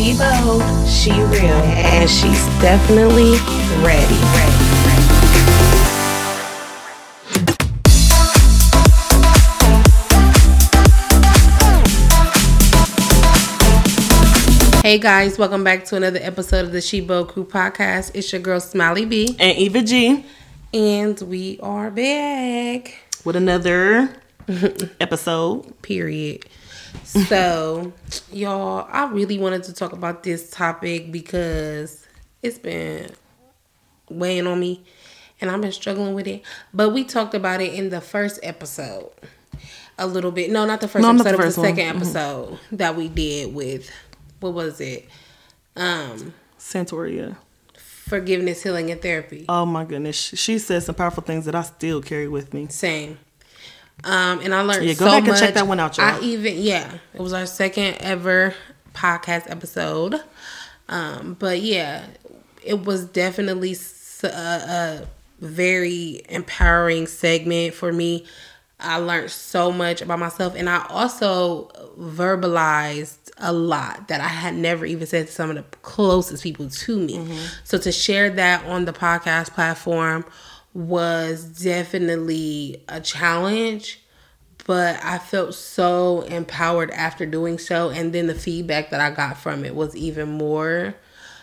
She bold, she real, and she's definitely ready. ready. Hey guys, welcome back to another episode of the She Bold Crew podcast. It's your girl Smiley B and Eva G, and we are back with another episode. Period. So, y'all, I really wanted to talk about this topic because it's been weighing on me and I've been struggling with it. But we talked about it in the first episode a little bit. No, not the first no, episode, the first the second. Mm-hmm. episode mm-hmm. that we did with what was it? Um Santoria. Forgiveness, healing, and therapy. Oh my goodness. She said some powerful things that I still carry with me. Same. Um, and I learned yeah, go so back much. and check that one out, y'all. I even yeah, it was our second ever podcast episode. Um, but yeah, it was definitely a, a very empowering segment for me. I learned so much about myself, and I also verbalized a lot that I had never even said to some of the closest people to me. Mm-hmm. So to share that on the podcast platform was definitely a challenge, but I felt so empowered after doing so. And then the feedback that I got from it was even more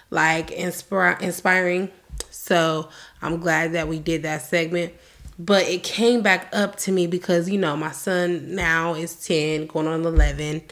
like inspire- inspiring. So I'm glad that we did that segment. But it came back up to me because, you know, my son now is 10, going on 11.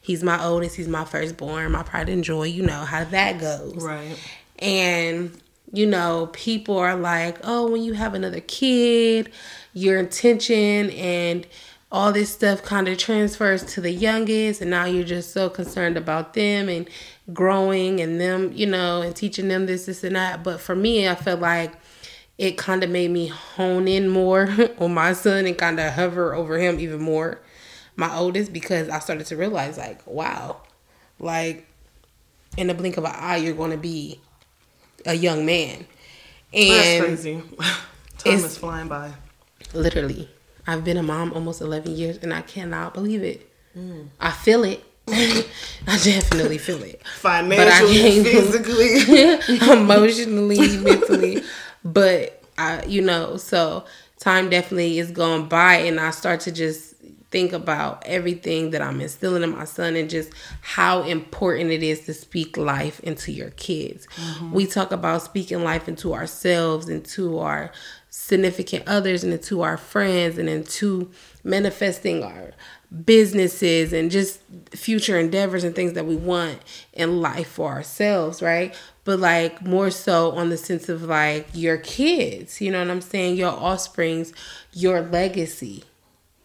He's my oldest, he's my firstborn, my pride and joy. You know how that goes. Right. And you know, people are like, oh, when you have another kid, your intention and all this stuff kind of transfers to the youngest, and now you're just so concerned about them and growing and them, you know, and teaching them this, this, and that. But for me, I felt like it kind of made me hone in more on my son and kind of hover over him even more, my oldest, because I started to realize, like, wow, like in the blink of an eye, you're going to be a young man. And That's crazy. Time is flying by. Literally. I've been a mom almost 11 years and I cannot believe it. Mm. I feel it. I definitely feel it. Financially, physically, emotionally, mentally. But I, you know, so time definitely is going by and I start to just think about everything that I'm instilling in my son and just how important it is to speak life into your kids. Mm-hmm. We talk about speaking life into ourselves, into our significant others, and into our friends, and into manifesting our businesses and just future endeavors and things that we want in life for ourselves, right? But like more so on the sense of like your kids, you know what I'm saying? Your offsprings, your legacy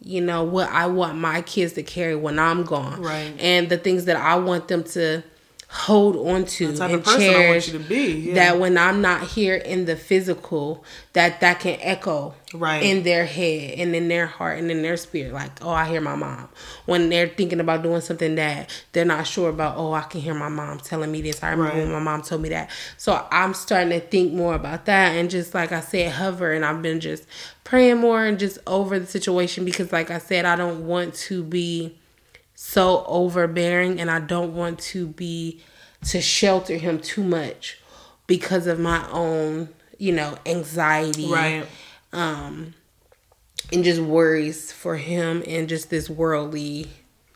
you know what I want my kids to carry when I'm gone, right? And the things that I want them to hold on to and cherish yeah. that when I'm not here in the physical that that can echo right. in their head and in their heart and in their spirit. Like oh I hear my mom. When they're thinking about doing something that they're not sure about oh I can hear my mom telling me this. I remember right. when my mom told me that. So I'm starting to think more about that and just like I said hover and I've been just praying more and just over the situation because like I said I don't want to be so overbearing and I don't want to be to shelter him too much because of my own, you know, anxiety. Right. Um and just worries for him in just this worldly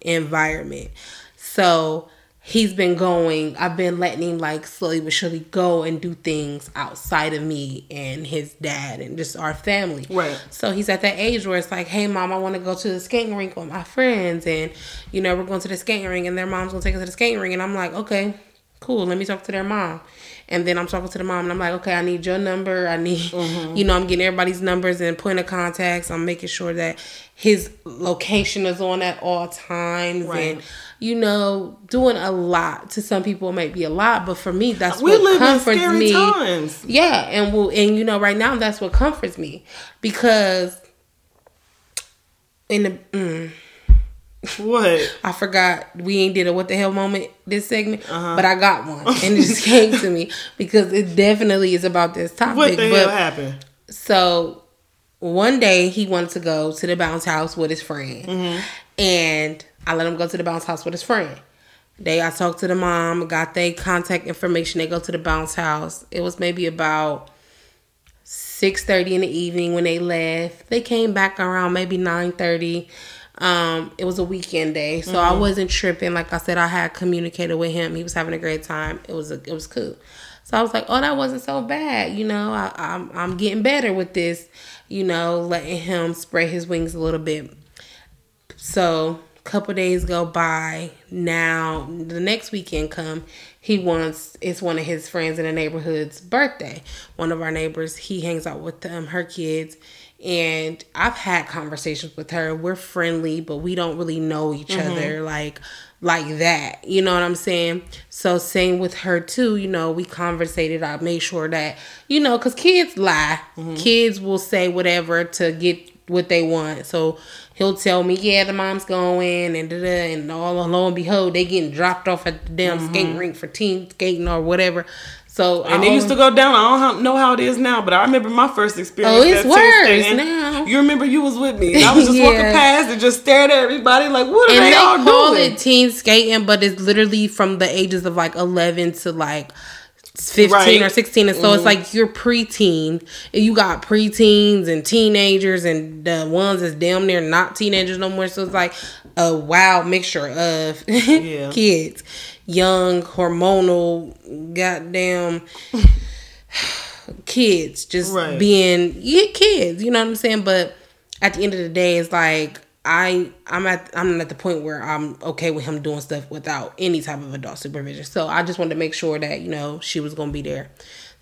environment. So he's been going i've been letting him like slowly but surely go and do things outside of me and his dad and just our family. Right. So he's at that age where it's like hey mom i want to go to the skating rink with my friends and you know we're going to the skating rink and their mom's gonna take us to the skating rink. And i'm like okay cool let me talk to their mom and then I'm talking to the mom and I'm like, okay, I need your number. I need, mm-hmm. you know, I'm getting everybody's numbers and point of contacts. I'm making sure that his location is on at all times right. and, you know, doing a lot. To some people, it might be a lot, but for me, that's we what comforts me. Times. Yeah, and we'll, and you know, right now, that's what comforts me because in the. Mm, what? I forgot we ain't did a what the hell moment this segment, uh-huh. but I got one and it just came to me because it definitely is about this topic. What the but, hell happened? So one day he wanted to go to the bounce house with his friend, mm-hmm. and I let him go to the bounce house with his friend. They I talked to the mom, got their contact information. They go to the bounce house. It was maybe about six thirty in the evening when they left. They came back around maybe nine thirty. Um, it was a weekend day, so mm-hmm. I wasn't tripping. Like I said, I had communicated with him. He was having a great time. It was a, it was cool. So I was like, oh, that wasn't so bad. You know, I, I'm I'm getting better with this. You know, letting him spread his wings a little bit. So a couple days go by. Now the next weekend come. He wants it's one of his friends in the neighborhood's birthday. One of our neighbors. He hangs out with them, her kids and I've had conversations with her. We're friendly, but we don't really know each mm-hmm. other like like that. You know what I'm saying? So same with her too. You know, we conversated. I made sure that you know, cause kids lie. Mm-hmm. Kids will say whatever to get what they want. So he'll tell me, yeah, the mom's going, and da and all lo and behold, they getting dropped off at the damn mm-hmm. skate rink for teen skating or whatever. So and I it used to go down. I don't know how it is now, but I remember my first experience. Oh, it's worse now. You remember you was with me, and I was just yeah. walking past and just stared at everybody like, "What are and they, they all call doing?" it teen skating, but it's literally from the ages of like eleven to like 15 right. or 16 and so mm-hmm. it's like you're preteen you got preteens and teenagers and the ones that's damn near not teenagers no more so it's like a wild mixture of yeah. kids young hormonal goddamn kids just right. being yeah, kids you know what i'm saying but at the end of the day it's like i i'm at i'm at the point where i'm okay with him doing stuff without any type of adult supervision so i just wanted to make sure that you know she was gonna be there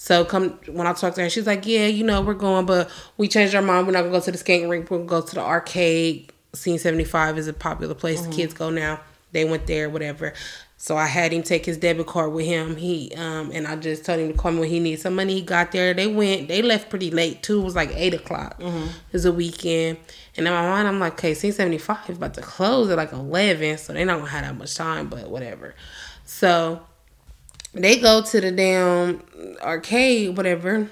so come when I talked to her, she's like, "Yeah, you know, we're going, but we changed our mind. We're not gonna go to the skating rink. We're gonna go to the arcade. Scene seventy five is a popular place. Mm-hmm. The kids go now. They went there, whatever. So I had him take his debit card with him. He um and I just told him to call me when he needs some money. He got there. They went. They left pretty late too. It was like eight o'clock. Mm-hmm. It was a weekend. And in my mind, I'm like, okay, Scene seventy five about to close at like eleven, so they're not gonna have that much time. But whatever. So they go to the damn arcade, whatever.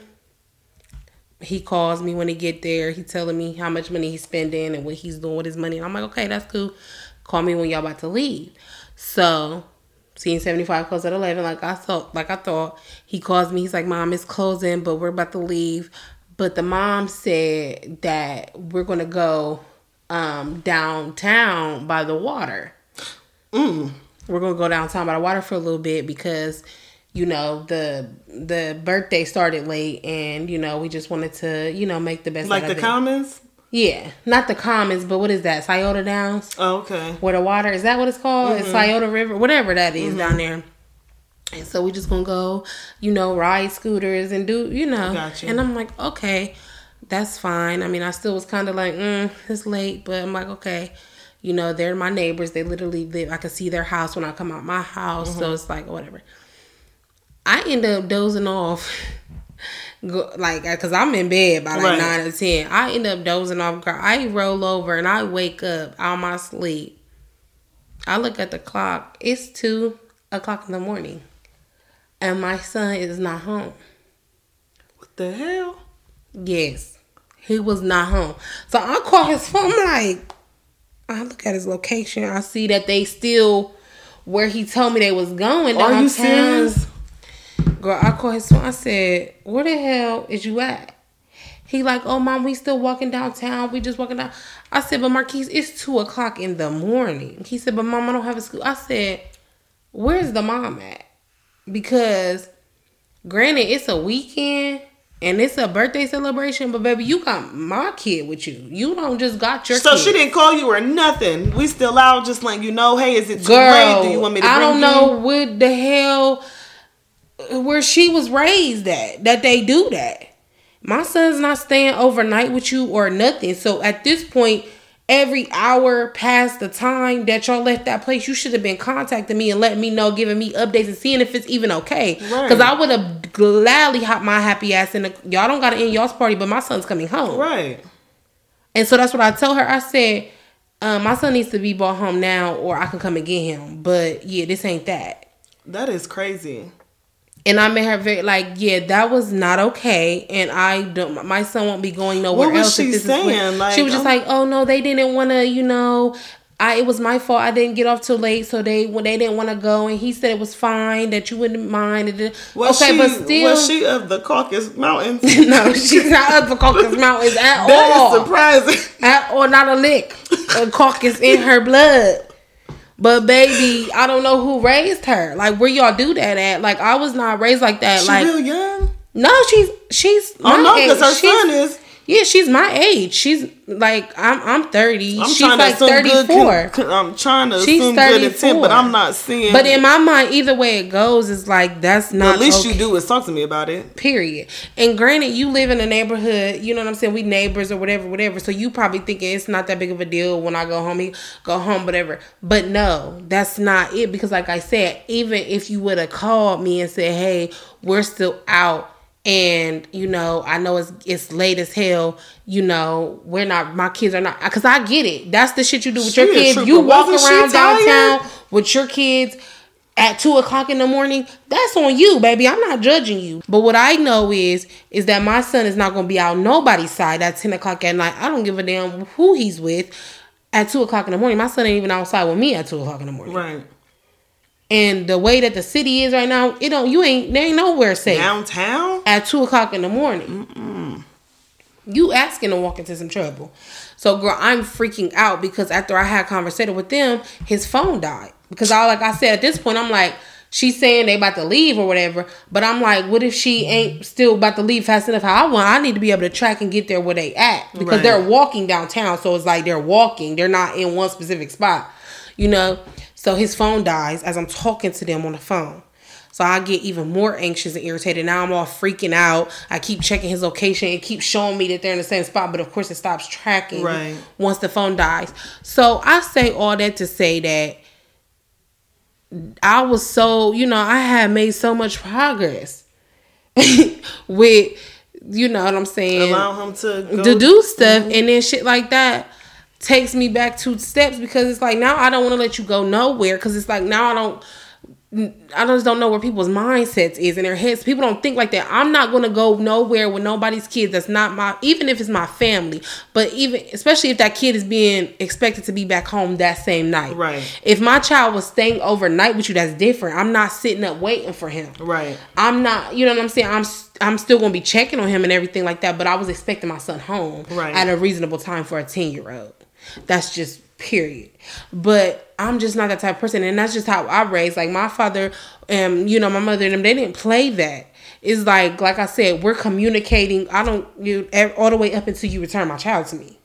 He calls me when he get there. He telling me how much money he's spending and what he's doing with his money. And I'm like, okay, that's cool. Call me when y'all about to leave. So Scene 75 closed at 11 like I thought like I thought he calls me he's like mom it's closing but we're about to leave but the mom said that we're going to go um, downtown by the water mm. we're going to go downtown by the water for a little bit because you know the the birthday started late and you know we just wanted to you know make the best of it. like the commons yeah, not the commons, but what is that? Scioto Downs. Oh, okay. Where the water is that what it's called? Mm-hmm. It's Scioto River, whatever that is mm-hmm. down there. And so we just gonna go, you know, ride scooters and do, you know. Gotcha. And I'm like, okay, that's fine. I mean, I still was kind of like, mm, it's late, but I'm like, okay, you know, they're my neighbors. They literally live. I can see their house when I come out my house, mm-hmm. so it's like whatever. I end up dozing off go like uh, because I'm in bed by like right. nine or ten. I end up dozing off. I roll over and I wake up out my sleep. I look at the clock. It's two o'clock in the morning, and my son is not home. What the hell? Yes, he was not home. So I call his phone. I'm like, I look at his location. I see that they still where he told me they was going. Are you serious? Girl, I called his phone. I said, "Where the hell is you at?" He like, "Oh, mom, we still walking downtown. We just walking down." I said, "But Marquise, it's two o'clock in the morning." He said, "But mom, I don't have a school." I said, "Where's the mom at?" Because, granted, it's a weekend and it's a birthday celebration, but baby, you got my kid with you. You don't just got your. So kid. she didn't call you or nothing. We still out, just letting you know, hey, is it too Girl, late? Do you want me to? I don't know what the hell where she was raised at that they do that. My son's not staying overnight with you or nothing. So at this point, every hour past the time that y'all left that place, you should have been contacting me and letting me know, giving me updates and seeing if it's even okay. Because right. I would have gladly hopped my happy ass in the y'all don't gotta end y'all's party, but my son's coming home. Right. And so that's what I tell her. I said, um, my son needs to be brought home now or I can come and get him. But yeah, this ain't that. That is crazy. And I made her very like, yeah, that was not okay, and I don't. My son won't be going nowhere what else. She saying? Like, she was just like, oh no, they didn't want to, you know. I it was my fault. I didn't get off too late, so they when they didn't want to go, and he said it was fine that you wouldn't mind. Was okay, she, but still, was she of the Caucasus Mountains? no, she's not of the Caucasus Mountains at that all. That is surprising. At all, not a lick of Caucasus in her blood. But baby, I don't know who raised her. Like where y'all do that at? Like I was not raised like that. She like real young. No, she's she's. Oh no, because her she's, son is. Yeah, she's my age. She's like I'm. I'm thirty. I'm she's like thirty four. I'm trying to she's assume 34. good intent, but I'm not seeing. But in my mind, either way it goes, is like that's not. at least okay. you do is talk to me about it. Period. And granted, you live in a neighborhood. You know what I'm saying? We neighbors or whatever, whatever. So you probably thinking it's not that big of a deal when I go home. He Go home, whatever. But no, that's not it. Because like I said, even if you would have called me and said, "Hey, we're still out." And you know i know it's it's late as hell you know we're not my kids are not because i get it. That's the shit you do with she your kids. you walk around downtown with your kids at two o'clock in the morning. That's on you baby. I'm not judging you. But what i know is is that my son is not going to be out nobody's side at 10 o'clock at night. I don't give a damn who he's with at two o'clock in the morning. My son ain't even outside with me at two o'clock in the morning. Right and the way that the city is right now, it don't you ain't there ain't nowhere safe downtown at two o'clock in the morning. Mm-mm. You asking to walk into some trouble. So girl, I'm freaking out because after I had conversation with them, his phone died. Because I like I said at this point, I'm like, she's saying they about to leave or whatever. But I'm like, what if she ain't still about to leave fast enough? How I want, I need to be able to track and get there where they at because right. they're walking downtown. So it's like they're walking. They're not in one specific spot, you know. So his phone dies as I'm talking to them on the phone. So I get even more anxious and irritated. Now I'm all freaking out. I keep checking his location. It keeps showing me that they're in the same spot, but of course it stops tracking right. once the phone dies. So I say all that to say that I was so, you know, I had made so much progress with, you know what I'm saying? Allow him to, to do stuff mm-hmm. and then shit like that takes me back two steps because it's like now I don't want to let you go nowhere because it's like now I don't I just don't know where people's mindsets is in their heads. People don't think like that. I'm not gonna go nowhere with nobody's kids. That's not my even if it's my family. But even especially if that kid is being expected to be back home that same night. Right. If my child was staying overnight with you, that's different. I'm not sitting up waiting for him. Right. I'm not. You know what I'm saying? I'm. I'm still gonna be checking on him and everything like that. But I was expecting my son home right. at a reasonable time for a ten year old. That's just period. But I'm just not that type of person, and that's just how I raised. Like my father, and you know, my mother and them, they didn't play that. It's like, like I said, we're communicating. I don't you all the way up until you return my child to me.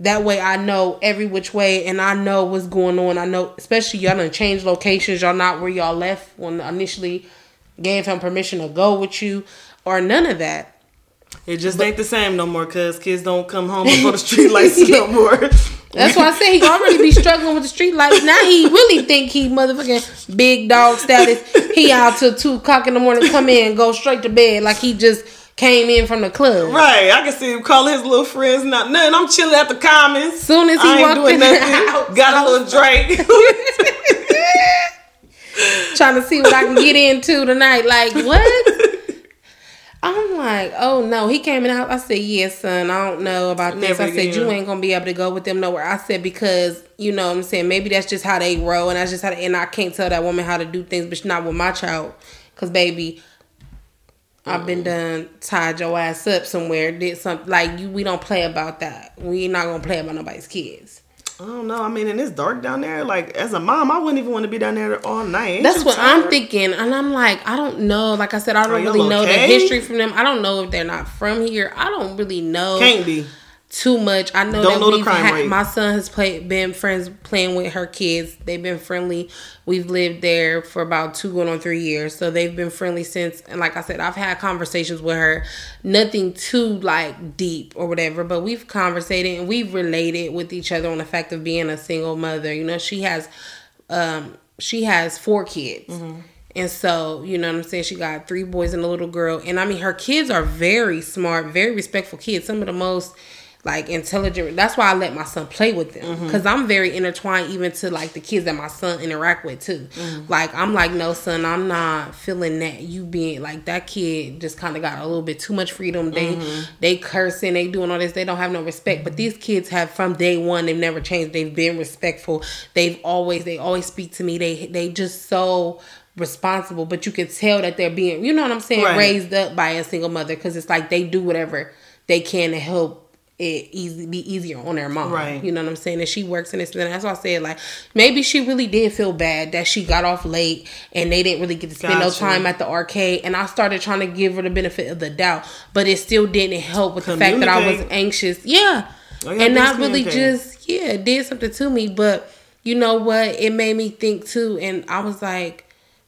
That way, I know every which way, and I know what's going on. I know, especially y'all done change locations. Y'all not where y'all left when initially gave him permission to go with you, or none of that. It just but, ain't the same no more because kids don't come home before the street lights no more. That's why I say he already be struggling with the street lights. Now he really think he motherfucking big dog status. He out till two o'clock in the morning, come in, go straight to bed like he just came in from the club. Right. I can see him calling his little friends. Not nothing. I'm chilling at the commons. Soon as he walked in the house, got a little drink. Trying to see what I can get into tonight. Like what? I'm like, oh no. He came in out. I said, yes, son. I don't know about this. Never I said, you ain't gonna be able to go with them nowhere. I said because you know what I'm saying maybe that's just how they roll, and that's just how. They, and I can't tell that woman how to do things, but she's not with my child, because baby. I've been mm. done tied your ass up somewhere, did something like you. We don't play about that. We not gonna play about nobody's kids. I don't know. I mean, and it's dark down there. Like as a mom, I wouldn't even want to be down there all night. That's what tired? I'm thinking, and I'm like, I don't know. Like I said, I don't Are really know okay? the history from them. I don't know if they're not from here. I don't really know. Can't be too much. I know Don't that know we've had, my son has played been friends playing with her kids. They've been friendly. We've lived there for about two going on three years. So they've been friendly since and like I said, I've had conversations with her. Nothing too like deep or whatever, but we've conversated and we've related with each other on the fact of being a single mother. You know, she has um she has four kids. Mm-hmm. And so, you know what I'm saying? She got three boys and a little girl. And I mean, her kids are very smart, very respectful kids. Some of the most like intelligent. That's why I let my son play with them because mm-hmm. I'm very intertwined even to like the kids that my son interact with too. Mm-hmm. Like I'm like, no son, I'm not feeling that you being like that kid just kind of got a little bit too much freedom. They mm-hmm. they cursing, they doing all this, they don't have no respect. But these kids have from day one, they've never changed. They've been respectful. They've always they always speak to me. They they just so responsible, but you can tell that they're being, you know what I'm saying, right. raised up by a single mother because it's like they do whatever they can to help it easy be easier on their mom. Right. You know what I'm saying? And she works in this and that's why I said like maybe she really did feel bad that she got off late and they didn't really get to spend gotcha. no time at the arcade. And I started trying to give her the benefit of the doubt. But it still didn't help with the fact that I was anxious. Yeah. Oh, and not really just yeah, did something to me. But you know what? It made me think too, and I was like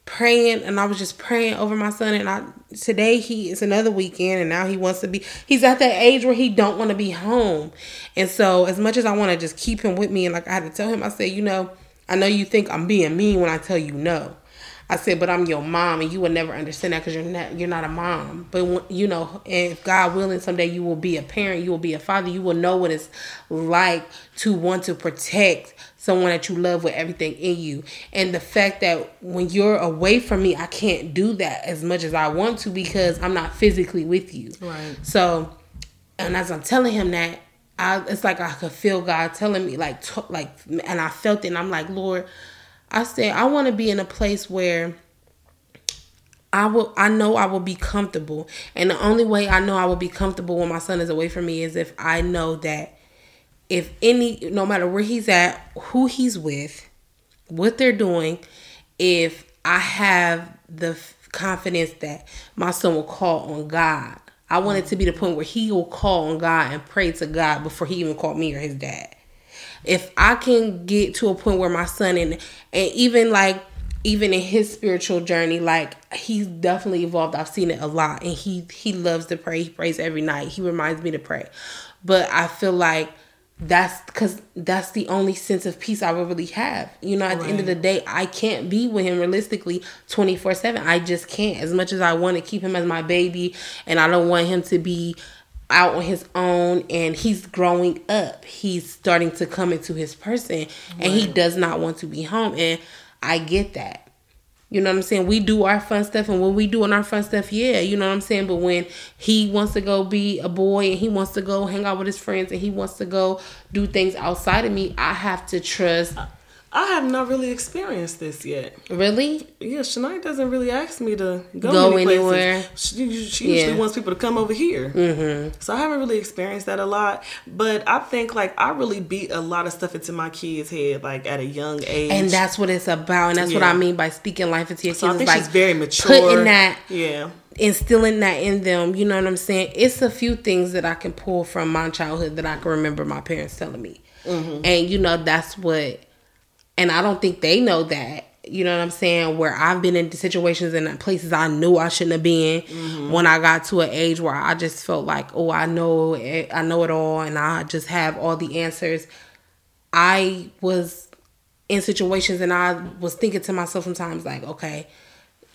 praying and I was just praying over my son and I today he is another weekend and now he wants to be he's at that age where he don't want to be home. And so as much as I want to just keep him with me and like I had to tell him I said, you know, I know you think I'm being mean when I tell you no. I said, but I'm your mom, and you will never understand that because you're not you're not a mom. But when, you know, if God willing, someday you will be a parent, you will be a father, you will know what it's like to want to protect someone that you love with everything in you. And the fact that when you're away from me, I can't do that as much as I want to because I'm not physically with you. Right. So, and as I'm telling him that, I it's like I could feel God telling me like t- like and I felt it and I'm like, Lord, I said I want to be in a place where I will I know I will be comfortable. And the only way I know I will be comfortable when my son is away from me is if I know that if any no matter where he's at who he's with what they're doing if i have the confidence that my son will call on god i want it to be the point where he will call on god and pray to god before he even called me or his dad if i can get to a point where my son and and even like even in his spiritual journey like he's definitely evolved i've seen it a lot and he he loves to pray he prays every night he reminds me to pray but i feel like that's because that's the only sense of peace I will really have. You know, at right. the end of the day, I can't be with him realistically 24 7. I just can't. As much as I want to keep him as my baby and I don't want him to be out on his own and he's growing up, he's starting to come into his person right. and he does not want to be home. And I get that. You know what I'm saying? We do our fun stuff, and when we doing our fun stuff, yeah, you know what I'm saying. But when he wants to go be a boy and he wants to go hang out with his friends and he wants to go do things outside of me, I have to trust uh, I have not really experienced this yet. Really? Yeah, Shania doesn't really ask me to go, go anywhere. She, she usually yeah. wants people to come over here. Mm-hmm. So I haven't really experienced that a lot. But I think like I really beat a lot of stuff into my kids' head like at a young age. And that's what it's about. And that's yeah. what I mean by speaking life into your so kids. I think like she's very mature. Putting that. Yeah instilling that in them. You know what I'm saying? It's a few things that I can pull from my childhood that I can remember my parents telling me. Mm-hmm. And you know, that's what and I don't think they know that. You know what I'm saying? Where I've been in situations and places I knew I shouldn't have been mm-hmm. when I got to an age where I just felt like, oh, I know, it, I know it all, and I just have all the answers. I was in situations and I was thinking to myself sometimes, like, okay,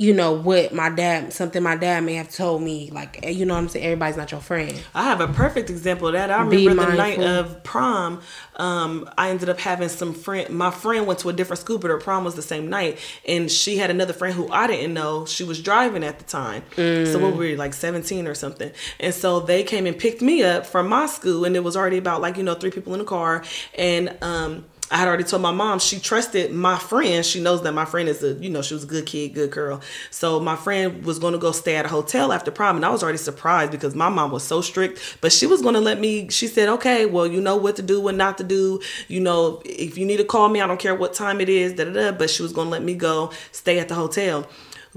you know what my dad something my dad may have told me like eh, you know what i'm saying? Everybody's not your friend. I have a perfect example of that. I remember the night of prom um, i ended up having some friend my friend went to a different school but her prom was the same night and she had another friend who i didn't know. She was driving at the time. Mm. so we were like 17 or something? And so they came and picked me up from my school and it was already about like you know three people in the car and um I had already told my mom she trusted my friend. She knows that my friend is a, you know, she was a good kid, good girl. So my friend was going to go stay at a hotel after prom, and I was already surprised because my mom was so strict. But she was going to let me. She said, "Okay, well, you know what to do, what not to do. You know, if you need to call me, I don't care what time it is." Da da da. But she was going to let me go stay at the hotel.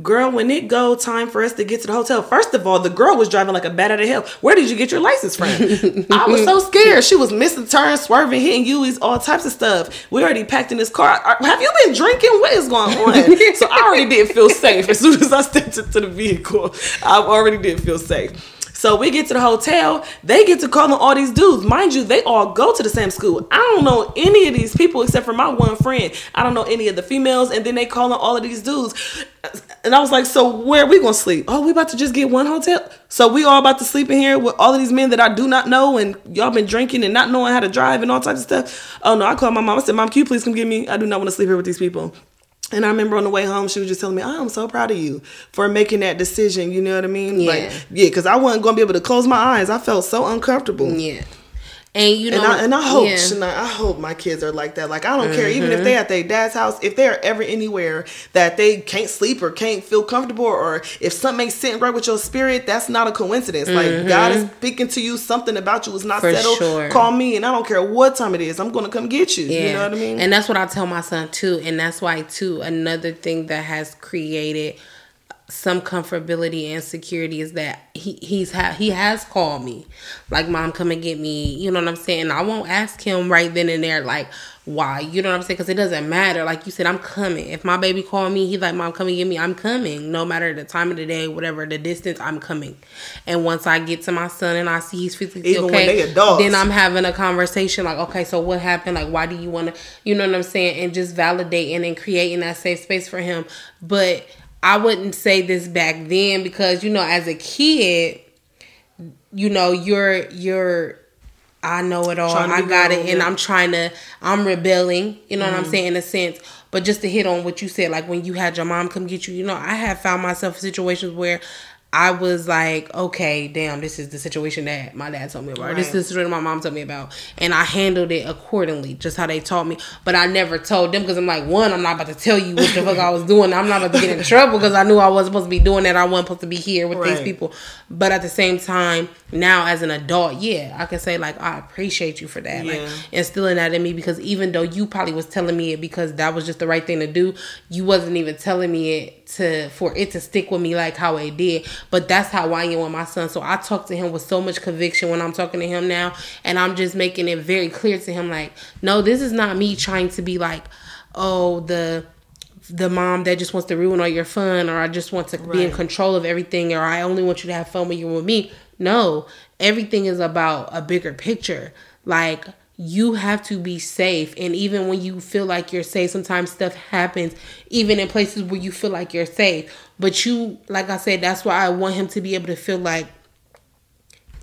Girl, when it go time for us to get to the hotel, first of all, the girl was driving like a bat out of hell. Where did you get your license from? I was so scared. She was missing turns, swerving, hitting U's, all types of stuff. We already packed in this car. Have you been drinking? What is going on? so I already didn't feel safe as soon as I stepped into the vehicle. I already didn't feel safe. So we get to the hotel. They get to call on all these dudes. Mind you, they all go to the same school. I don't know any of these people except for my one friend. I don't know any of the females. And then they call on all of these dudes and I was like, so where are we gonna sleep? Oh, we about to just get one hotel. So we all about to sleep in here with all of these men that I do not know, and y'all been drinking and not knowing how to drive and all types of stuff. Oh no, I called my mom. I said, Mom, can you please come get me? I do not want to sleep here with these people. And I remember on the way home, she was just telling me, oh, "I'm so proud of you for making that decision." You know what I mean? Yeah, like, yeah, because I wasn't going to be able to close my eyes. I felt so uncomfortable. Yeah. And you know, and I, and I hope, yeah. I hope my kids are like that. Like I don't mm-hmm. care, even if mm-hmm. they at their dad's house, if they're ever anywhere that they can't sleep or can't feel comfortable, or if something ain't sitting right with your spirit, that's not a coincidence. Mm-hmm. Like God is speaking to you, something about you is not For settled. Sure. Call me, and I don't care what time it is. I'm gonna come get you. Yeah. You know what I mean? And that's what I tell my son too. And that's why too another thing that has created some comfortability and security is that he he's ha- he has called me. Like mom come and get me you know what i'm saying? I won't ask him right then and there like why? You know what i'm saying? Because it doesn't matter. Like you said i'm coming. If my baby called me he's like mom come and get me i'm coming. No matter the time of the day whatever the distance i'm coming. And once i get to my son and i see he's physically Even okay then i'm having a conversation like okay so what happened? Like why do you want to you know what i'm saying? And just validating and creating that safe space for him. But I wouldn't say this back then because you know as a kid, you know you're you're I know it all. I got it, and I'm trying to. I'm rebelling. You know mm-hmm. what I'm mm-hmm. saying in a sense. But just to hit on what you said, like when you had your mom come get you, you know, I have found myself in situations where I was like, okay, damn, this is the situation that my dad told me about. Right. This is the situation my mom told me about. And I handled it accordingly, just how they taught me. But I never told them because I'm like, one, I'm not about to tell you what the fuck I was doing. I'm not about to get in trouble because I knew I wasn't supposed to be doing that. I wasn't supposed to be here with right. these people. But at the same time, now as an adult, yeah, I can say like I appreciate you for that. Yeah. Like instilling that in me because even though you probably was telling me it because that was just the right thing to do, you wasn't even telling me it to for it to stick with me like how it did. But that's how I am with my son. So I talk to him with so much conviction when I'm talking to him now. And I'm just making it very clear to him like, no, this is not me trying to be like, oh, the the mom that just wants to ruin all your fun or I just want to right. be in control of everything or I only want you to have fun when you're with me. No, everything is about a bigger picture. Like you have to be safe. And even when you feel like you're safe, sometimes stuff happens, even in places where you feel like you're safe. But you, like I said, that's why I want him to be able to feel like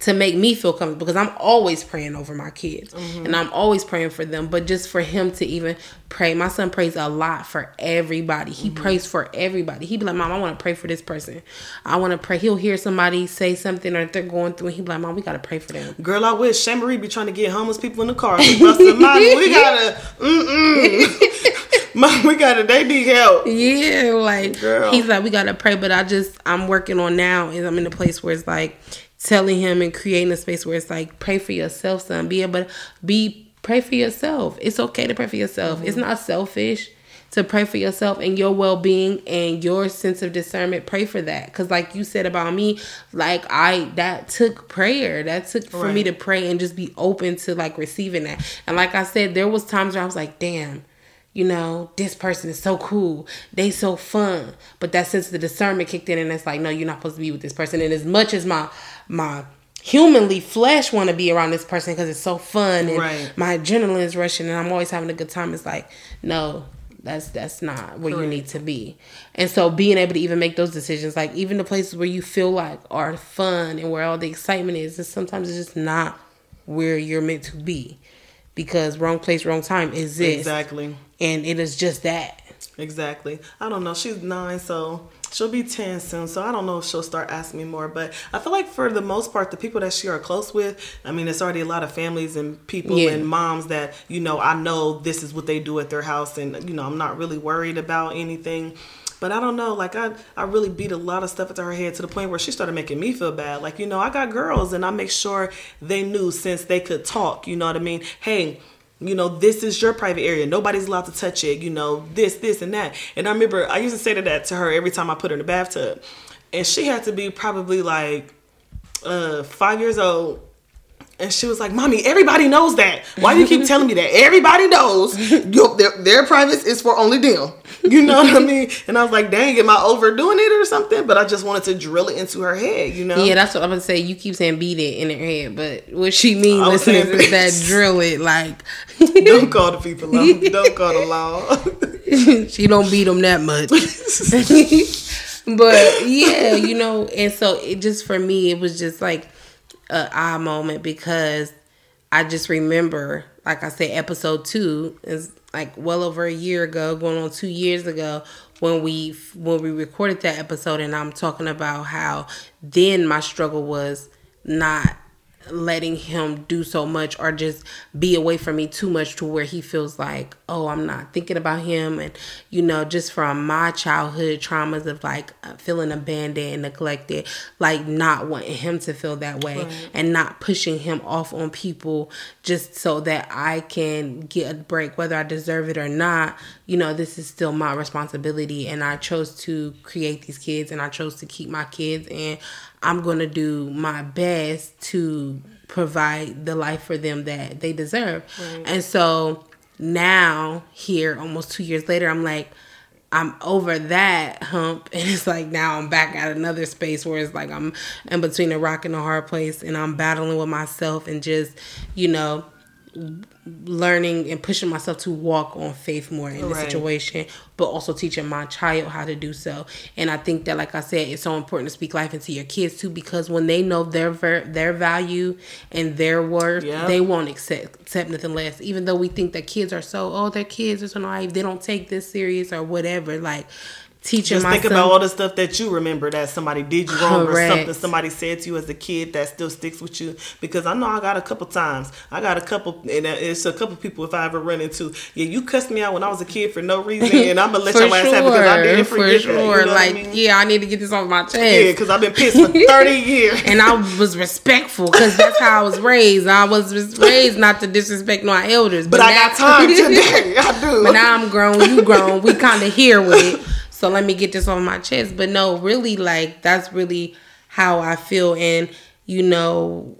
to make me feel comfortable because I'm always praying over my kids mm-hmm. and I'm always praying for them. But just for him to even pray, my son prays a lot for everybody. He mm-hmm. prays for everybody. He'd be like, Mom, I want to pray for this person. I want to pray. He'll hear somebody say something or they're going through, and he'd be like, Mom, we gotta pray for them. Girl, I wish Shan Marie be trying to get homeless people in the car. we gotta, mm Mom, we gotta. They need help. Yeah, like Girl. he's like, we gotta pray. But I just, I'm working on now, and I'm in a place where it's like telling him and creating a space where it's like pray for yourself son. Be able to be pray for yourself. It's okay to pray for yourself. Mm-hmm. it's not selfish to pray for yourself and your well-being and your sense of discernment. Pray for that. Because like you said about me like i that took prayer. That took for right. me to pray and just be open to like receiving that. And like i said there was times where i was like damn you know, this person is so cool. They so fun. But that sense of the discernment kicked in and it's like, no, you're not supposed to be with this person. And as much as my my humanly flesh want to be around this person because it's so fun and right. my adrenaline is rushing and I'm always having a good time. It's like, no, that's that's not where Correct. you need to be. And so being able to even make those decisions, like even the places where you feel like are fun and where all the excitement is, is sometimes it's just not where you're meant to be. Because wrong place, wrong time exists. Exactly. And it is just that. Exactly. I don't know. She's nine, so she'll be 10 soon so i don't know if she'll start asking me more but i feel like for the most part the people that she are close with i mean it's already a lot of families and people yeah. and moms that you know i know this is what they do at their house and you know i'm not really worried about anything but I don't know, like I, I really beat a lot of stuff into her head to the point where she started making me feel bad. Like, you know, I got girls and I make sure they knew since they could talk, you know what I mean? Hey, you know, this is your private area. Nobody's allowed to touch it. You know, this, this, and that. And I remember I used to say to that to her every time I put her in the bathtub. And she had to be probably like uh, five years old and she was like, "Mommy, everybody knows that. Why do you keep telling me that? Everybody knows your, their, their privacy is for only them. You know what I mean?" And I was like, "Dang, am I overdoing it or something?" But I just wanted to drill it into her head. You know? Yeah, that's what I'm gonna say. You keep saying beat it in her head, but what she means, listeners, is that drill it. Like, don't call the people Don't call the law. she don't beat them that much. but yeah, you know, and so it just for me, it was just like a eye moment because I just remember, like I said, episode two is like well over a year ago, going on two years ago, when we when we recorded that episode, and I'm talking about how then my struggle was not letting him do so much or just be away from me too much to where he feels like oh i'm not thinking about him and you know just from my childhood traumas of like uh, feeling abandoned and neglected like not wanting him to feel that way right. and not pushing him off on people just so that i can get a break whether i deserve it or not you know this is still my responsibility and i chose to create these kids and i chose to keep my kids and I'm going to do my best to provide the life for them that they deserve. Right. And so now, here, almost two years later, I'm like, I'm over that hump, and it's like now I'm back at another space where it's like I'm in between a rock and a hard place, and I'm battling with myself and just, you know, learning and pushing myself to walk on faith more in the situation, but also teaching my child how to do so. And I think that, like I said, it's so important to speak life into your kids too, because when they know their ver- their value and their worth, yep. they won't accept accept nothing less. Even though we think that kids are so, oh, they're kids, naive, they don't take this serious or whatever. Like teaching just think about all the stuff that you remember that somebody did you wrong Correct. or something somebody said to you as a kid that still sticks with you. Because i know i got a couple times. I got a couple and it's a couple people if i ever run into. Yeah you cussed me out when i was a kid for no reason and i'm gonna let your ass have it because i didn't forget for sure. That, you know like I mean? yeah i need to get this off my chest. yeah because i've been pissed for 30 years. And i was respectful because that's how i was raised. I was raised not to disrespect my elders but, but i now, got time today. I do. But now i'm grown you grown. We kind of here with it so let me get this off my chest. But no, really, like that's really how I feel. And you know,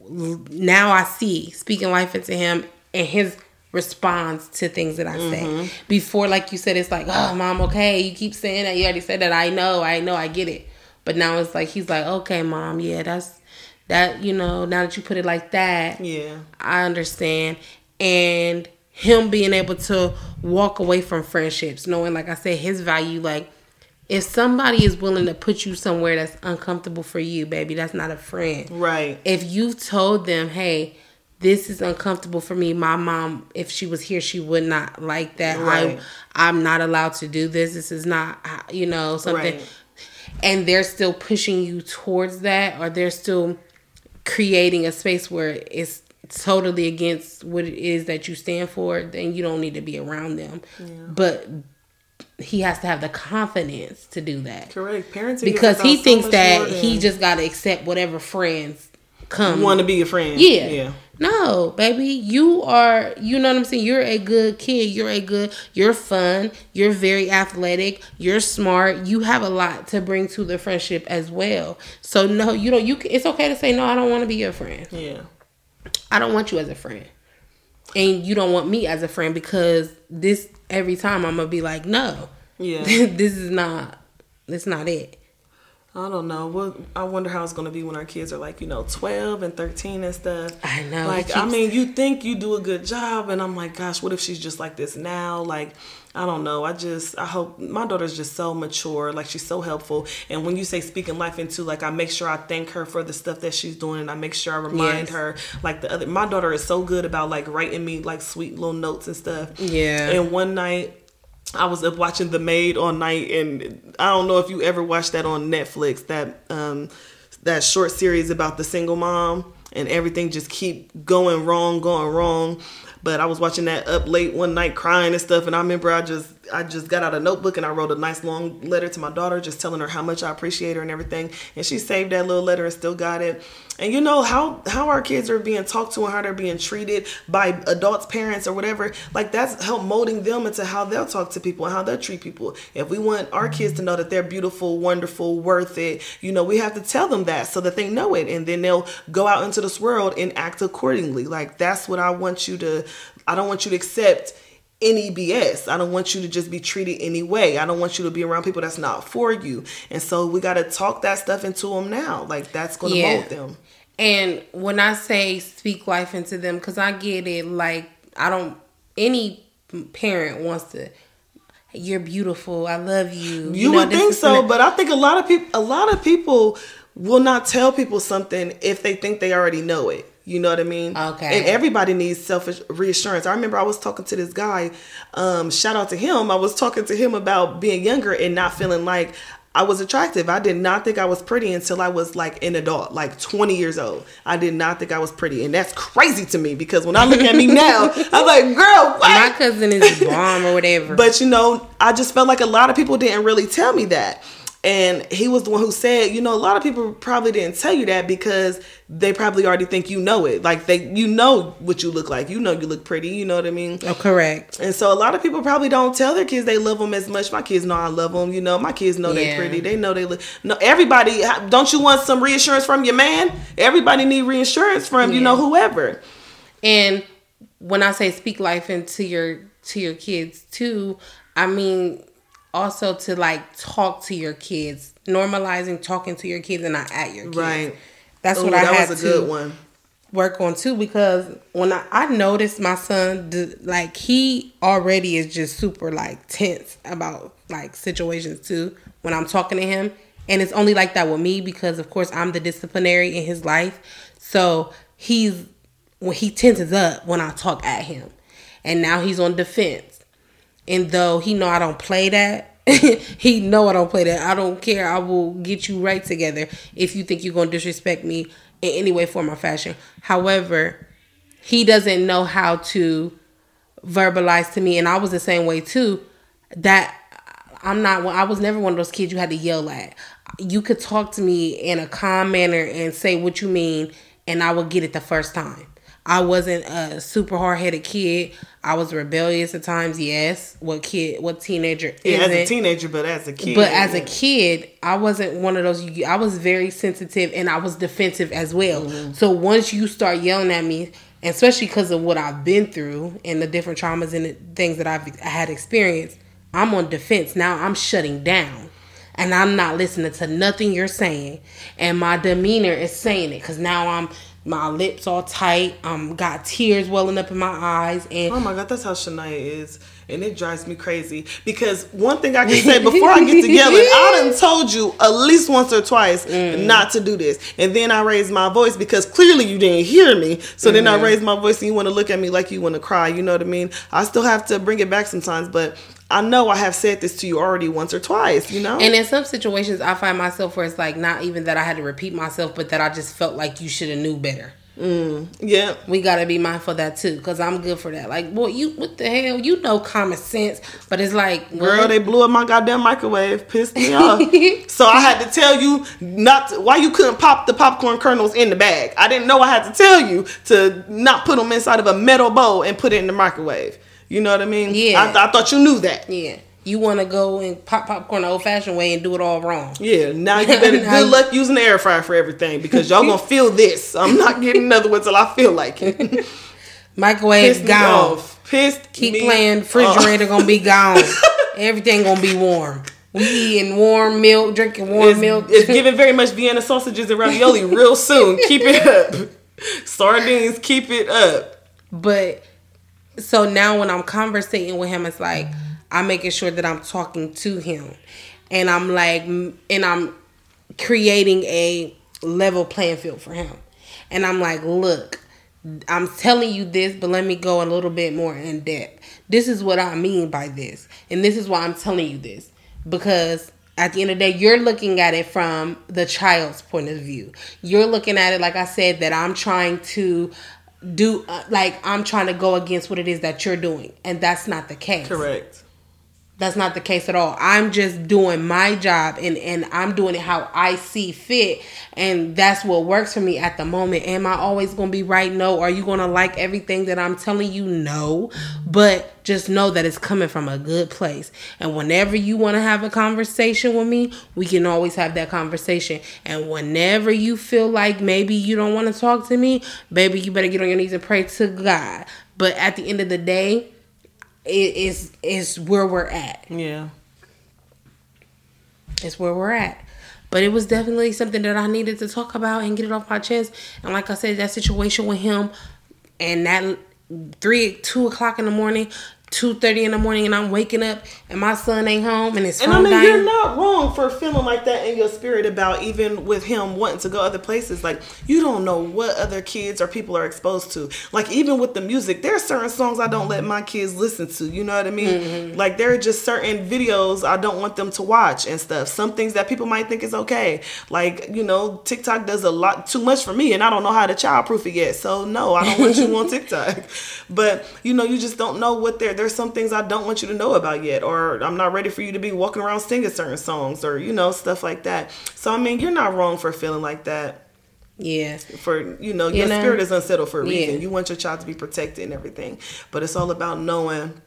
now I see speaking life into him and his response to things that I say. Mm-hmm. Before, like you said, it's like, oh, mom, okay, you keep saying that. You already said that. I know, I know, I get it. But now it's like he's like, okay, mom, yeah, that's that. You know, now that you put it like that, yeah, I understand. And him being able to walk away from friendships, knowing, like I said, his value, like if somebody is willing to put you somewhere that's uncomfortable for you, baby, that's not a friend. Right. If you've told them, hey, this is uncomfortable for me. My mom, if she was here, she would not like that. Right. I, I'm not allowed to do this. This is not, you know, something. Right. And they're still pushing you towards that, or they're still creating a space where it's totally against what it is that you stand for, then you don't need to be around them. Yeah. But he has to have the confidence to do that. Correct. Parenting because he thinks so that he just got to accept whatever friends come. Want to be a friend? Yeah. Yeah. No, baby, you are. You know what I'm saying. You're a good kid. You're a good. You're fun. You're very athletic. You're smart. You have a lot to bring to the friendship as well. So no, you don't. You. It's okay to say no. I don't want to be your friend. Yeah. I don't want you as a friend, and you don't want me as a friend because this every time I'm gonna be like, no, yeah, this is not, this not it. I don't know. What I wonder how it's gonna be when our kids are like, you know, twelve and thirteen and stuff. I know. Like, keeps... I mean, you think you do a good job, and I'm like, gosh, what if she's just like this now? Like, I don't know. I just I hope my daughter's just so mature. Like she's so helpful. And when you say speaking life into, like I make sure I thank her for the stuff that she's doing, and I make sure I remind yes. her. Like the other, my daughter is so good about like writing me like sweet little notes and stuff. Yeah. And one night I was up watching The Maid all night, and I don't know if you ever watched that on Netflix. That um, that short series about the single mom, and everything just keep going wrong, going wrong. But I was watching that up late one night crying and stuff, and I remember I just I just got out a notebook and I wrote a nice long letter to my daughter, just telling her how much I appreciate her and everything. And she saved that little letter and still got it. And you know how how our kids are being talked to and how they're being treated by adults, parents, or whatever. Like that's help molding them into how they'll talk to people and how they'll treat people. If we want our kids to know that they're beautiful, wonderful, worth it, you know, we have to tell them that so that they know it, and then they'll go out into this world and act accordingly. Like that's what I want you to I don't want you to accept any BS. I don't want you to just be treated any way. I don't want you to be around people that's not for you. And so we got to talk that stuff into them now. Like that's going to yeah. mold them. And when I say speak life into them, because I get it, like I don't, any parent wants to you're beautiful. I love you. You, you know, would think so, but I think a lot of people, a lot of people will not tell people something if they think they already know it. You know what I mean? Okay. And everybody needs self reassurance. I remember I was talking to this guy. Um, shout out to him. I was talking to him about being younger and not feeling like I was attractive. I did not think I was pretty until I was like an adult, like 20 years old. I did not think I was pretty. And that's crazy to me because when I look at me now, I'm like, girl, what? My cousin is bomb or whatever. But you know, I just felt like a lot of people didn't really tell me that. And he was the one who said, you know, a lot of people probably didn't tell you that because they probably already think you know it. Like they you know what you look like. You know you look pretty, you know what I mean? Oh, correct. And so a lot of people probably don't tell their kids they love them as much. My kids know I love them, you know. My kids know yeah. they pretty. They know they look No everybody don't you want some reassurance from your man? Everybody need reassurance from, yeah. you know, whoever. And when I say speak life into your to your kids too, I mean also to like talk to your kids, normalizing talking to your kids and not at your kids. Right. That's Ooh, what I that had to work on too because when I, I noticed my son like he already is just super like tense about like situations too when I'm talking to him. And it's only like that with me because of course I'm the disciplinary in his life. So he's when he tenses up when I talk at him. And now he's on defense and though he know I don't play that, he know I don't play that. I don't care. I will get you right together if you think you're gonna disrespect me in any way, form, or fashion. However, he doesn't know how to verbalize to me, and I was the same way too. That I'm not. I was never one of those kids you had to yell at. You could talk to me in a calm manner and say what you mean, and I would get it the first time. I wasn't a super hard headed kid. I was rebellious at times, yes. What kid, what teenager yeah, as a teenager, but as a kid. But as a kid, I wasn't one of those. I was very sensitive and I was defensive as well. Mm-hmm. So once you start yelling at me, especially because of what I've been through and the different traumas and the things that I've had experienced, I'm on defense. Now I'm shutting down and I'm not listening to nothing you're saying. And my demeanor is saying it because now I'm my lips all tight. Um, got tears welling up in my eyes, and oh my god, that's how Shania is, and it drives me crazy. Because one thing I can say before I get to yelling, I done told you at least once or twice mm. not to do this, and then I raised my voice because clearly you didn't hear me. So mm-hmm. then I mm-hmm. raised my voice, and you want to look at me like you want to cry. You know what I mean? I still have to bring it back sometimes, but I know I have said this to you already once or twice, you know? And in some situations, I find myself where it's like not even that I had to repeat myself, but that I just felt like you should have knew better. Mm, yeah, we gotta be mindful of that too, cause I'm good for that. Like, boy, you what the hell? You know common sense, but it's like, girl, they blew up my goddamn microwave, pissed me off. so I had to tell you not to, why you couldn't pop the popcorn kernels in the bag. I didn't know I had to tell you to not put them inside of a metal bowl and put it in the microwave. You know what I mean? Yeah. I, I thought you knew that. Yeah. You want to go and pop popcorn the old fashioned way and do it all wrong. Yeah. Now you better good luck using the air fryer for everything because y'all gonna feel this. I'm not getting another one till I feel like it. Microwave Pissed gone. Pissed. Keep playing. Refrigerator gonna be gone. Everything gonna be warm. We eating warm milk, drinking warm it's, milk. It's giving very much Vienna sausages and ravioli real soon. Keep it up. Sardines, keep it up. But so now when I'm conversating with him, it's like I'm making sure that I'm talking to him, and I'm like, and I'm creating a level playing field for him, and I'm like, look. I'm telling you this, but let me go a little bit more in depth. This is what I mean by this. And this is why I'm telling you this. Because at the end of the day, you're looking at it from the child's point of view. You're looking at it, like I said, that I'm trying to do uh, like I'm trying to go against what it is that you're doing, and that's not the case. Correct. That's not the case at all. I'm just doing my job and, and I'm doing it how I see fit. And that's what works for me at the moment. Am I always going to be right? No. Are you going to like everything that I'm telling you? No. But just know that it's coming from a good place. And whenever you want to have a conversation with me, we can always have that conversation. And whenever you feel like maybe you don't want to talk to me, baby, you better get on your knees and pray to God. But at the end of the day, is is where we're at. Yeah. It's where we're at. But it was definitely something that I needed to talk about and get it off my chest. And like I said, that situation with him and that three two o'clock in the morning, two thirty in the morning and I'm waking up and my son ain't home and it's and I mean dying. you're not wrong for feeling like that in your spirit about even with him wanting to go other places. Like you don't know what other kids or people are exposed to. Like even with the music, there are certain songs I don't let my kids listen to. You know what I mean? Mm-hmm. Like there are just certain videos I don't want them to watch and stuff. Some things that people might think is okay. Like you know, TikTok does a lot too much for me, and I don't know how to childproof it yet. So no, I don't want you on TikTok. But you know, you just don't know what they're there's some things I don't want you to know about yet, or I'm not ready for you to be walking around singing certain songs, or you know stuff like that. So I mean, you're not wrong for feeling like that. Yeah. For you know, your you know, spirit is unsettled for a reason. Yeah. You want your child to be protected and everything, but it's all about knowing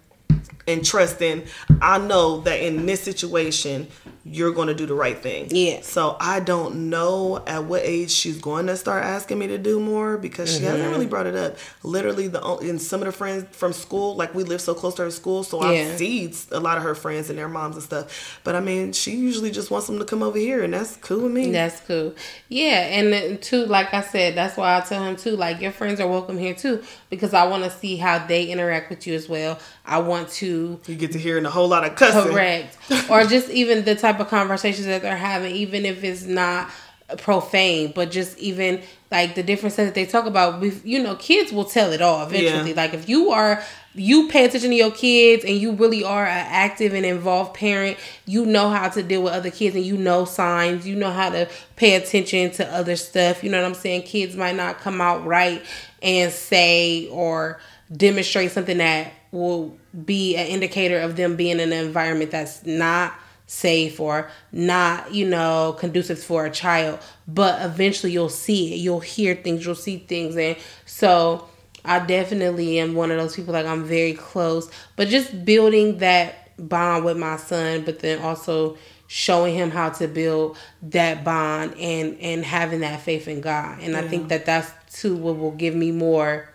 and trusting. I know that in this situation, you're going to do the right thing. Yeah. So I don't know at what age she's going to start asking me to do more because mm-hmm. she hasn't really mm-hmm. brought it up. Literally, the in some of the friends from school, like we live so close to her school, so yeah. I see a lot of her friends and their moms and stuff. But I mean, she usually just wants them to come over here, and that's cool with me. That's cool. Yeah, and too, like I said, that's why I tell him too. Like your friends are welcome here too, because I want to see how they interact with you as well. I want to. You get to hearing a whole lot of cussing. Correct. or just even the type of conversations that they're having, even if it's not profane, but just even like the differences that they talk about. You know, kids will tell it all eventually. Yeah. Like if you are you pay attention to your kids and you really are an active and involved parent, you know how to deal with other kids and you know signs, you know how to pay attention to other stuff. You know what I'm saying? Kids might not come out right and say or demonstrate something that will be an indicator of them being in an environment that's not safe or not, you know, conducive for a child. But eventually you'll see it. You'll hear things, you'll see things. And so I definitely am one of those people like I'm very close. But just building that bond with my son, but then also showing him how to build that bond and and having that faith in God. And yeah. I think that that's too what will give me more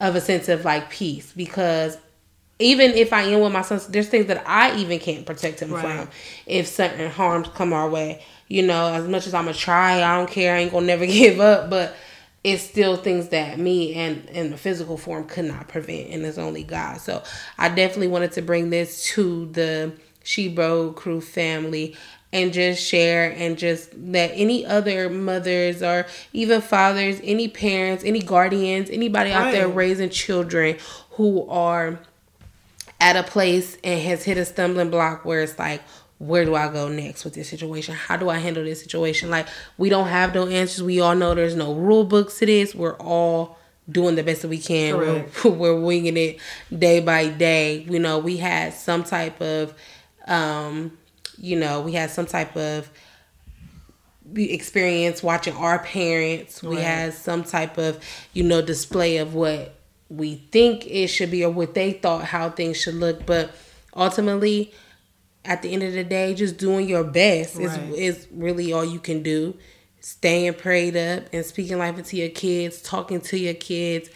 of a sense of like peace because even if I am with my son, there's things that I even can't protect him right. from if certain harms come our way. You know, as much as I'm gonna try, I don't care. I ain't gonna never give up, but it's still things that me and in the physical form could not prevent, and it's only God. So I definitely wanted to bring this to the She Bro Crew family and just share and just let any other mothers or even fathers, any parents, any guardians, anybody right. out there raising children who are at a place and has hit a stumbling block where it's like, where do I go next with this situation? How do I handle this situation? Like, we don't have no answers. We all know there's no rule books to this. We're all doing the best that we can. We're, we're, winging it day by day. You know, we had some type of, um, you know, we had some type of experience watching our parents. Right. We had some type of, you know, display of what we think it should be or what they thought how things should look. But ultimately, at the end of the day, just doing your best right. is is really all you can do. Staying prayed up and speaking life into your kids, talking to your kids,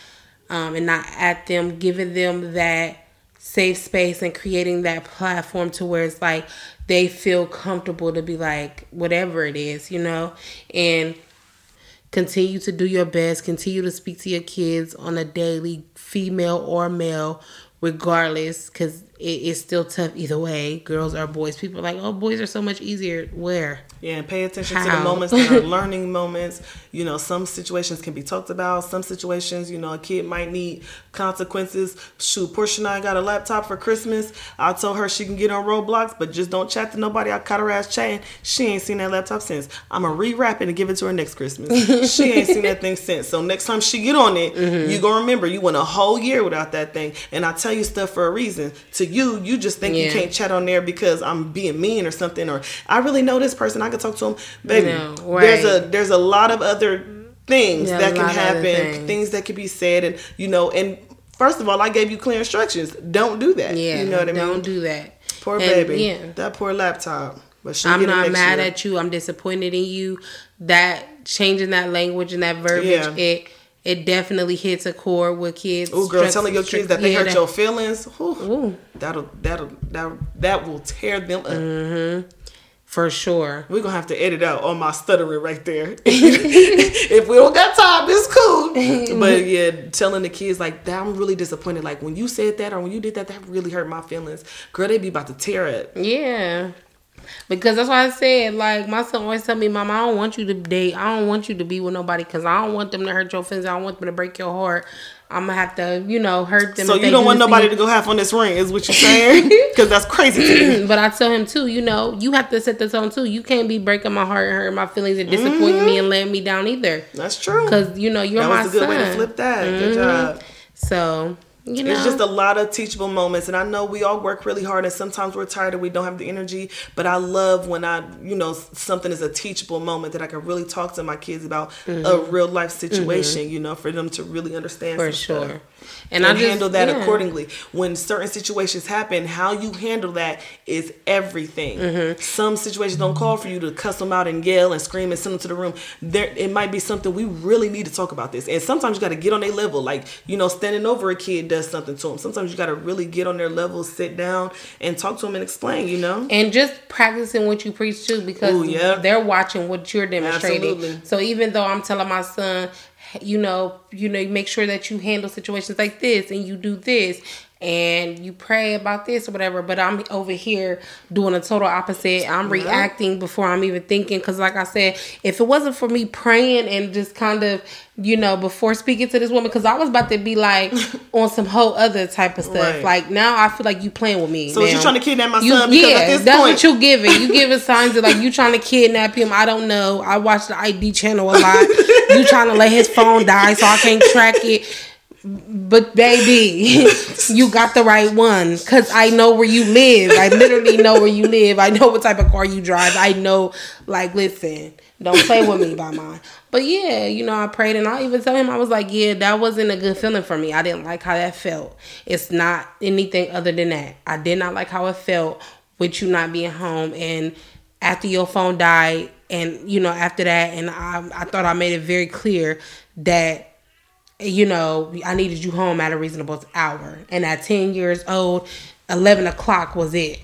um, and not at them, giving them that safe space and creating that platform to where it's like they feel comfortable to be like whatever it is, you know, and Continue to do your best. Continue to speak to your kids on a daily, female or male, regardless, because it, it's still tough either way. Girls or boys. People are like, oh, boys are so much easier. Where? Yeah, and pay attention How? to the moments that are learning moments. You know, some situations can be talked about. Some situations, you know, a kid might need consequences. Shoot, Portia and I got a laptop for Christmas. I told her she can get on Roblox, but just don't chat to nobody. I caught her ass chatting. She ain't seen that laptop since. I'm gonna rewrap it and give it to her next Christmas. she ain't seen that thing since. So next time she get on it, mm-hmm. you gonna remember you went a whole year without that thing. And I tell you stuff for a reason. To you, you just think yeah. you can't chat on there because I'm being mean or something, or I really know this person. I can talk to them, baby. No, right. There's a there's a lot of other things yeah, that can happen, things. things that can be said, and you know, and first of all, I gave you clear instructions. Don't do that. Yeah, you know what I mean. Don't do that. Poor and, baby. Yeah. That poor laptop. But I'm not mad year. at you. I'm disappointed in you. That changing that language and that verbiage, yeah. it it definitely hits a chord with kids. Oh, girl, telling your kids that they yeah, hurt that, your feelings, whew, that'll that'll that that will tear them up. Mm-hmm For sure. We're gonna have to edit out all my stuttering right there. if we don't got time, it's cool. But yeah, telling the kids like that, I'm really disappointed. Like when you said that or when you did that, that really hurt my feelings. Girl, they be about to tear it. Yeah. Because that's why I said, like, my son always tell me, Mom, I don't want you to date. I don't want you to be with nobody because I don't want them to hurt your feelings. I don't want them to break your heart. I'm gonna have to, you know, hurt them. So you don't want nobody to go half on this ring, is what you're saying? Because that's crazy. but I tell him too, you know, you have to set the tone too. You can't be breaking my heart and hurting my feelings and disappointing mm-hmm. me and letting me down either. That's true. Because you know you're that my was a good son. way to flip that. Mm-hmm. Good job. So you know? It's just a lot of teachable moments, and I know we all work really hard, and sometimes we're tired and we don't have the energy. But I love when I, you know, something is a teachable moment that I can really talk to my kids about mm-hmm. a real life situation. Mm-hmm. You know, for them to really understand. For sure. Stuff and, and I handle that yeah. accordingly. When certain situations happen, how you handle that is everything. Mm-hmm. Some situations don't call for you to cuss them out and yell and scream and send them to the room. There, it might be something we really need to talk about this. And sometimes you got to get on their level. Like you know, standing over a kid does something to them. Sometimes you got to really get on their level, sit down, and talk to them and explain. You know, and just practicing what you preach too, because Ooh, yeah. they're watching what you're demonstrating. Absolutely. So even though I'm telling my son, you know, you know, make sure that you handle situations like this and you do this and you pray about this or whatever. But i'm over here doing a total opposite. I'm reacting before i'm even thinking. Because like i said if it wasn't for me praying and just kind of you know before speaking to this woman because i was about to be like on some whole other type of stuff. Right. like now i feel like you playing with me so you trying to kidnap my you, son? Yeah that's point... what you giving. You giving signs of like you trying to kidnap him. I don't know. I watch the ID channel a lot you trying to let his phone die so i can't track it but baby, you got the right one because I know where you live. I literally know where you live. I know what type of car you drive. I know, like, listen, don't play with me by mine. But yeah, you know, I prayed and I even tell him I was like, yeah, that wasn't a good feeling for me. I didn't like how that felt. It's not anything other than that. I did not like how it felt with you not being home and after your phone died and you know after that and I, I thought I made it very clear that you know, I needed you home at a reasonable hour. And at 10 years old, 11 o'clock was it.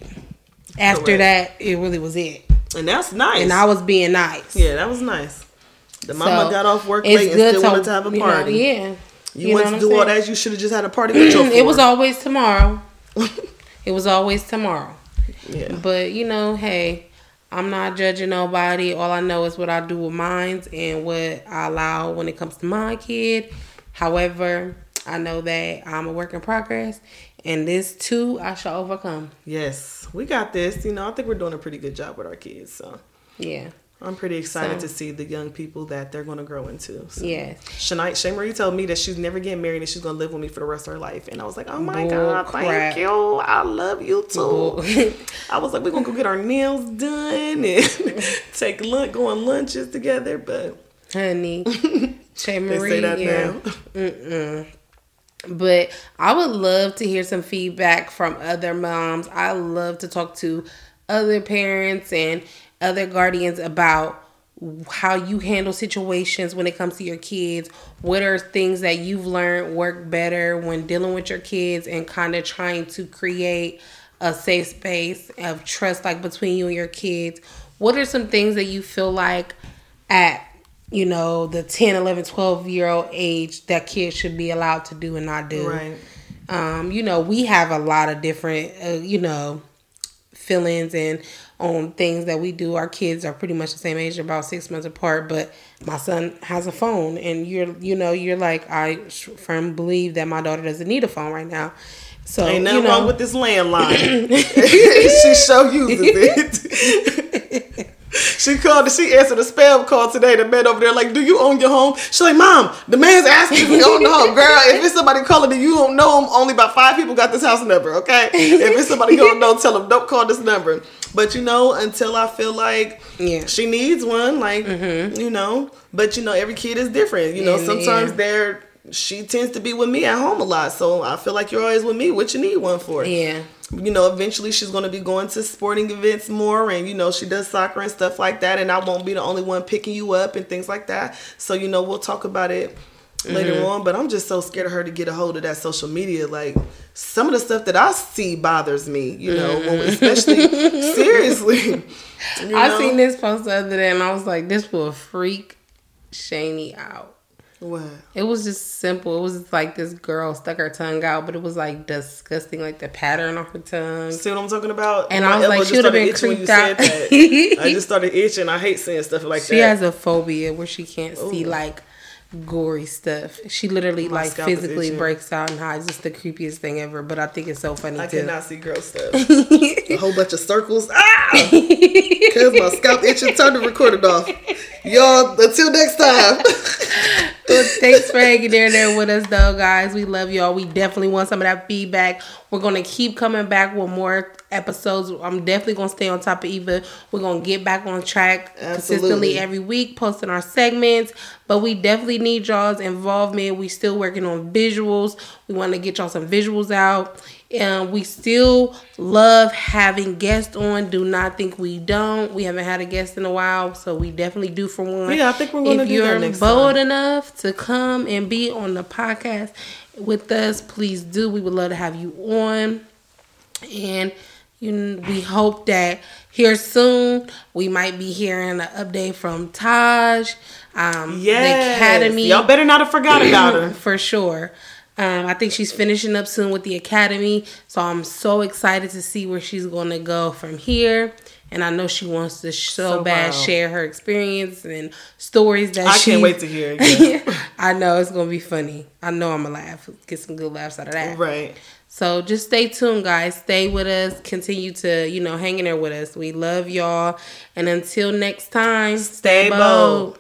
After Correct. that, it really was it. And that's nice. And I was being nice. Yeah, that was nice. The mama so, got off work late and still to, wanted to have a party. You know, yeah. You, you went to do saying? all that. You should have just had a party with your It was always tomorrow. it was always tomorrow. Yeah. But, you know, hey, I'm not judging nobody. All I know is what I do with mines and what I allow when it comes to my kid However, I know that I'm a work in progress, and this too I shall overcome. Yes, we got this. You know, I think we're doing a pretty good job with our kids. So yeah. I'm pretty excited so, to see the young people that they're going to grow into. So. Yes. Shania, Shay Marie told me that she's never getting married and she's going to live with me for the rest of her life. And I was like, oh my Bull God, crap. thank you. I love you too. I was like, we're going to go get our nails done and take lunch, go on lunches together. But, honey, Che Marie. yeah. Mm-mm. But I would love to hear some feedback from other moms. I love to talk to other parents and other guardians about how you handle situations when it comes to your kids. What are things that you've learned work better when dealing with your kids and kind of trying to create a safe space of trust like between you and your kids? What are some things that you feel like at you know, the 10, 11, 12 year old age that kids should be allowed to do and not do. Right. Um, you know, we have a lot of different, uh, you know, feelings and on things that we do. Our kids are pretty much the same age, about six months apart. But my son has a phone, and you're, you know, you're like, I firmly believe that my daughter doesn't need a phone right now. So ain't nothing you know, wrong with this landline. she so uses it. She called. She answered a spam call today. The man over there like, "Do you own your home?" She's like, "Mom, the man's asking if you own the home, girl. If it's somebody calling and you don't know him, only about five people got this house number. Okay, if it's somebody you don't know, tell them don't call this number. But you know, until I feel like yeah, she needs one, like mm-hmm. you know. But you know, every kid is different. You know, and, sometimes yeah. they're she tends to be with me at home a lot, so I feel like you're always with me. What you need one for? Yeah you know, eventually she's going to be going to sporting events more and, you know, she does soccer and stuff like that. And I won't be the only one picking you up and things like that. So, you know, we'll talk about it later mm-hmm. on. But I'm just so scared of her to get a hold of that social media. Like some of the stuff that I see bothers me. You know, mm-hmm. especially seriously. You know? I seen this post the other day, and I was like, "This will freak Shani out." What? It was just simple. It was like this girl stuck her tongue out, but it was like disgusting, like the pattern on her tongue. See what I'm talking about? And My I was like, she would have been creeped out. I just started itching. I hate seeing stuff like she that. She has a phobia where she can't Ooh. see like gory stuff. She literally My like physically breaks out and hides. It's the creepiest thing ever. But I think it's so funny. I too. cannot see girl stuff. a whole bunch of circles. Ah, because my scalp itching. Turn the recording off. Y'all. Until next time. well, thanks for hanging there there with us, though, guys. We love y'all. We definitely want some of that feedback. We're gonna keep coming back with more episodes. I'm definitely gonna stay on top of Eva. We're gonna get back on track Absolutely. consistently every week, posting our segments. But we definitely need y'all's involvement. We still working on visuals. We want to get y'all some visuals out. And we still love having guests on. Do not think we don't. We haven't had a guest in a while, so we definitely do for one. Yeah, I think we're going to do that next If you're bold time. enough to come and be on the podcast with us, please do. We would love to have you on. And you, we hope that here soon we might be hearing an update from Taj. Um, yes. the Academy. Y'all better not have forgot about her for sure. Um, I think she's finishing up soon with the Academy, so I'm so excited to see where she's going to go from here. And I know she wants to so, so bad share her experience and stories that I she. I can't wait to hear. Again. I know it's gonna be funny. I know I'm gonna laugh, get some good laughs out of that. Right. So just stay tuned, guys. Stay with us. Continue to, you know, hang in there with us. We love y'all. And until next time, stay, stay bold. bold.